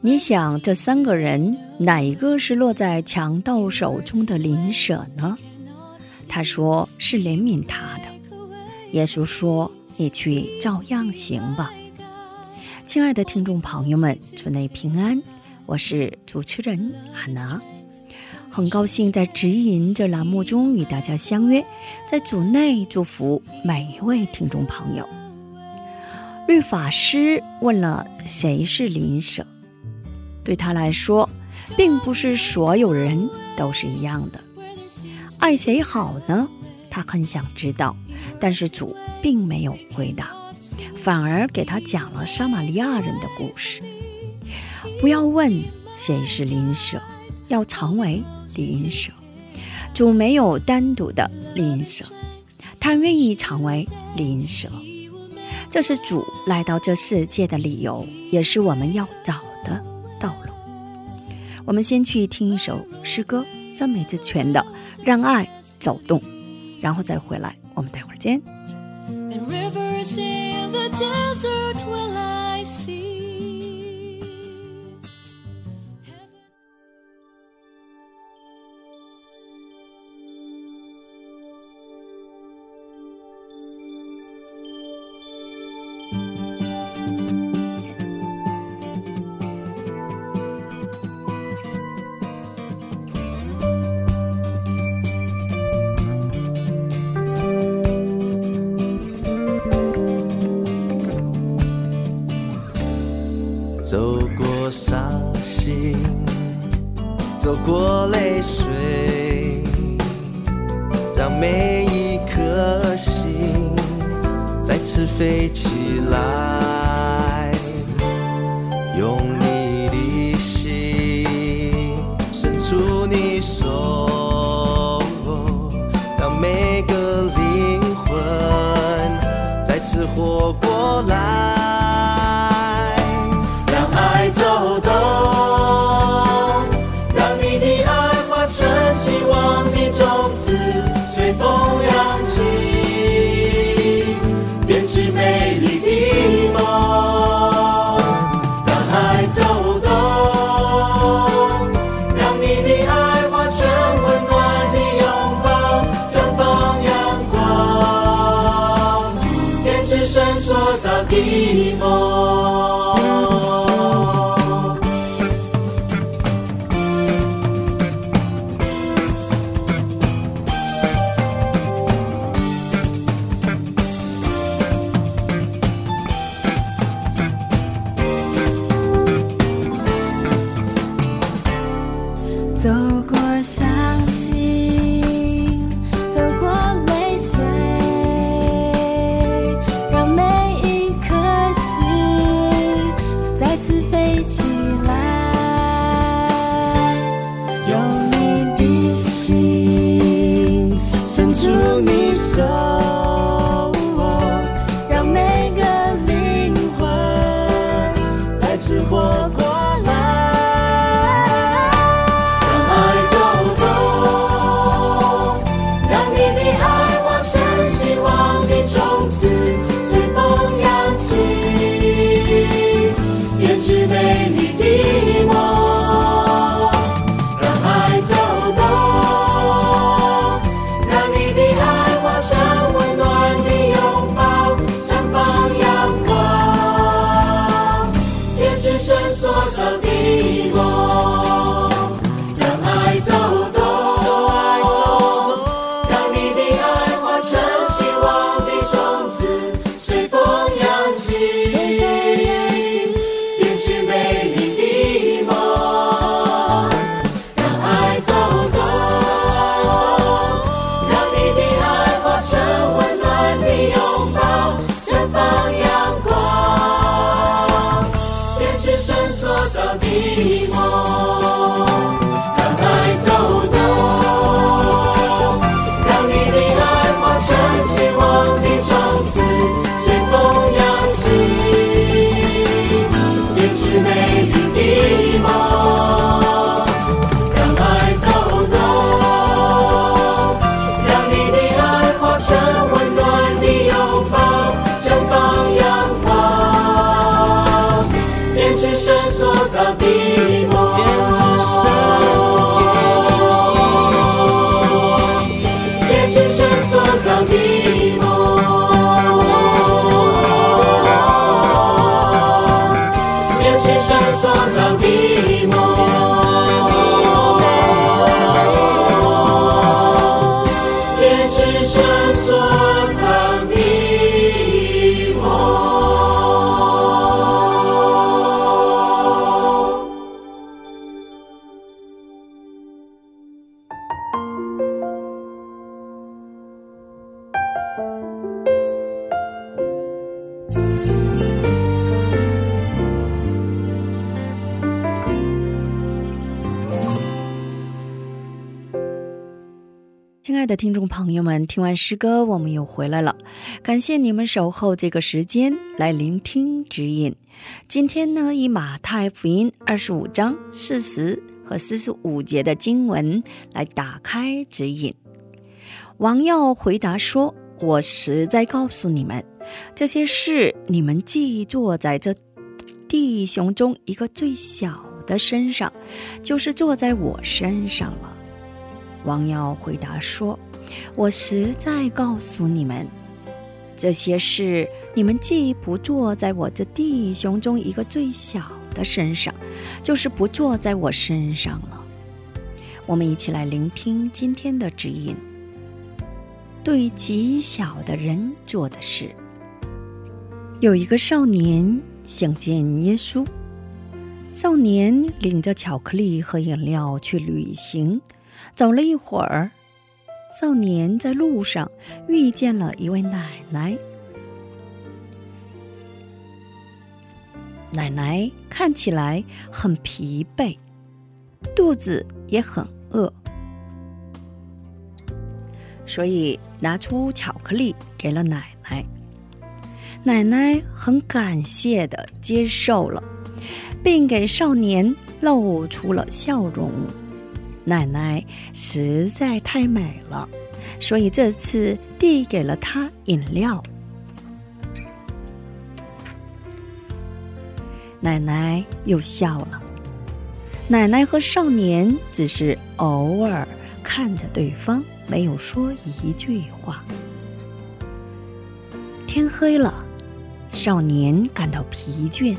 你想，这三个人哪一个是落在强盗手中的邻舍呢？他说是怜悯他的。耶稣说：“你去照样行吧。”亲爱的听众朋友们，祝内平安，我是主持人阿娜，很高兴在指引这栏目中与大家相约，在组内祝福每一位听众朋友。律法师问了：“谁是邻舍？”对他来说，并不是所有人都是一样的。爱谁好呢？他很想知道，但是主并没有回答，反而给他讲了撒玛利亚人的故事。不要问谁是邻舍，要成为邻舍。主没有单独的邻舍，他愿意成为邻舍。这是主来到这世界的理由，也是我们要找的道路。我们先去听一首诗歌，赞美之泉的《让爱走动》，然后再回来。我们待会儿见。And rivers in the desert will 走过泪水，让每一颗心再次飞起来。用你的心伸出你手，让每个灵魂再次活过来。祝你生亲爱的听众朋友们，听完诗歌，我们又回来了。感谢你们守候这个时间来聆听指引。今天呢，以马太福音二十五章四十和四十五节的经文来打开指引。王耀回答说：“我实在告诉你们，这些事你们既坐在这弟兄中一个最小的身上，就是坐在我身上了。”王耀回答说：“我实在告诉你们，这些事你们既不坐在我这弟兄中一个最小的身上，就是不坐在我身上了。”我们一起来聆听今天的指引。对极小的人做的事。有一个少年想见耶稣，少年领着巧克力和饮料去旅行。走了一会儿，少年在路上遇见了一位奶奶。奶奶看起来很疲惫，肚子也很饿，所以拿出巧克力给了奶奶。奶奶很感谢的接受了，并给少年露出了笑容。奶奶实在太美了，所以这次递给了他饮料。奶奶又笑了。奶奶和少年只是偶尔看着对方，没有说一句话。天黑了，少年感到疲倦，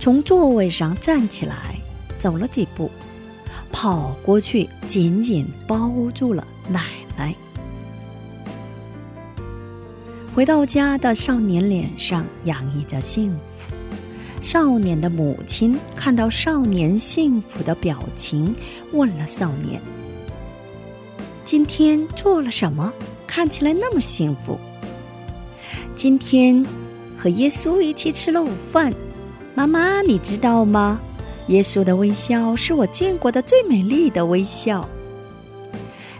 从座位上站起来，走了几步。跑过去，紧紧抱住了奶奶。回到家的少年脸上洋溢着幸福。少年的母亲看到少年幸福的表情，问了少年：“今天做了什么？看起来那么幸福？”今天和耶稣一起吃了午饭，妈妈，你知道吗？耶稣的微笑是我见过的最美丽的微笑。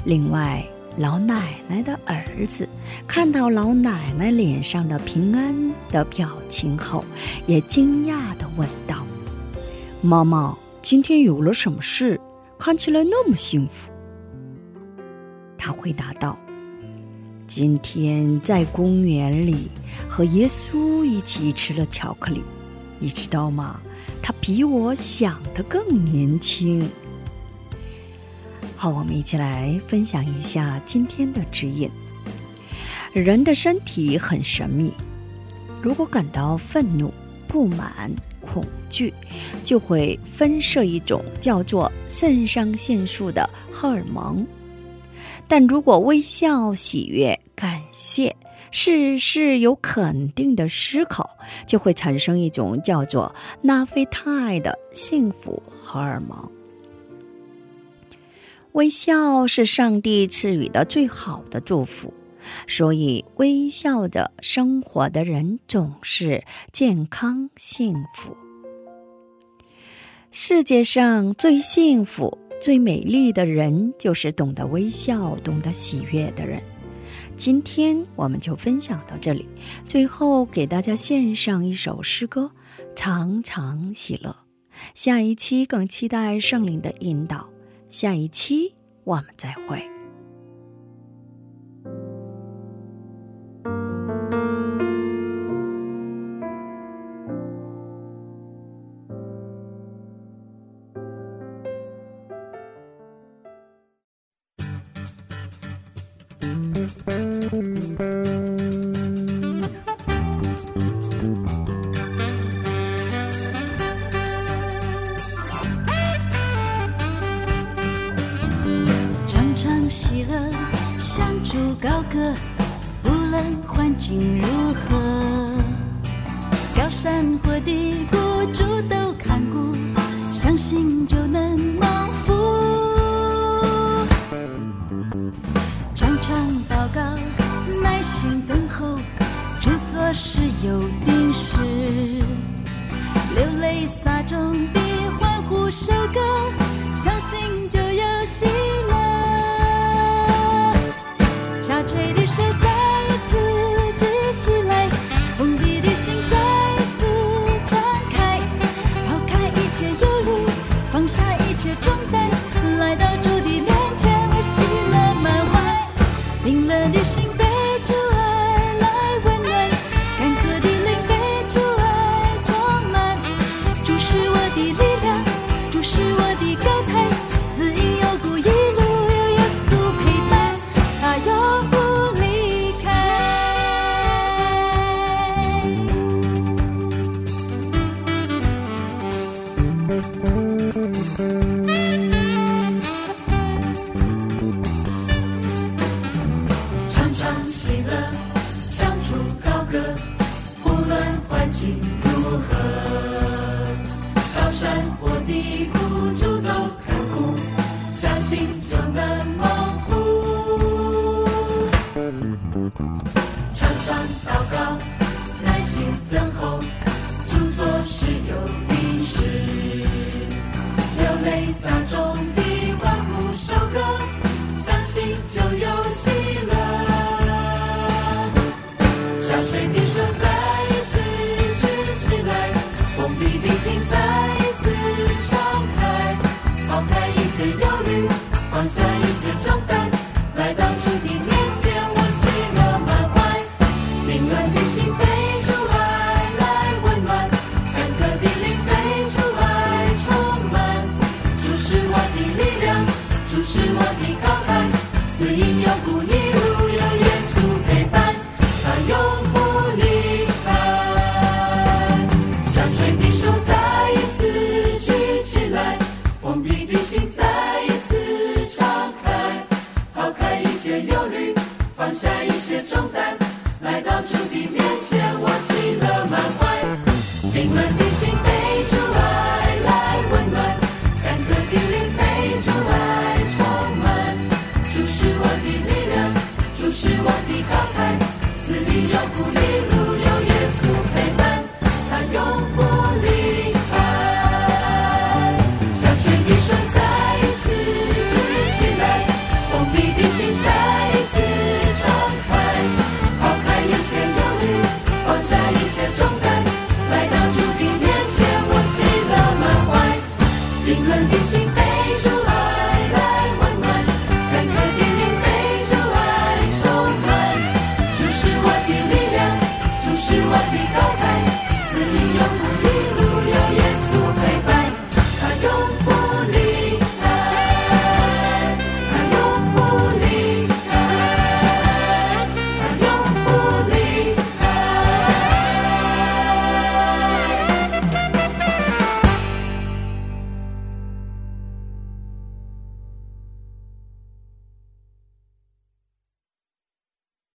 另外，老奶奶的儿子看到老奶奶脸上的平安的表情后，也惊讶地问道：“妈妈，今天有了什么事？看起来那么幸福？”他回答道：“今天在公园里和耶稣一起吃了巧克力，你知道吗？”他比我想的更年轻。好，我们一起来分享一下今天的指引。人的身体很神秘，如果感到愤怒、不满、恐惧，就会分射一种叫做肾上腺素的荷尔蒙；但如果微笑喜悦感谢事事有肯定的思考就会产生一种叫做那非太的幸福荷尔蒙。微笑是上帝赐予的最好的祝福所以微笑着生活的人总是健康幸福。世界上最幸福最美丽的人就是懂得微笑懂得喜悦的人。今天我们就分享到这里最后给大家献上一首诗歌常常喜乐。下一期更期待圣灵的引导下一期我们再会。歌，不论环境如何，高山或低谷，主都看顾，相信就能蒙福。常常祷告，耐心等候，主做事有定时。流泪撒种的，欢呼收割，相信就。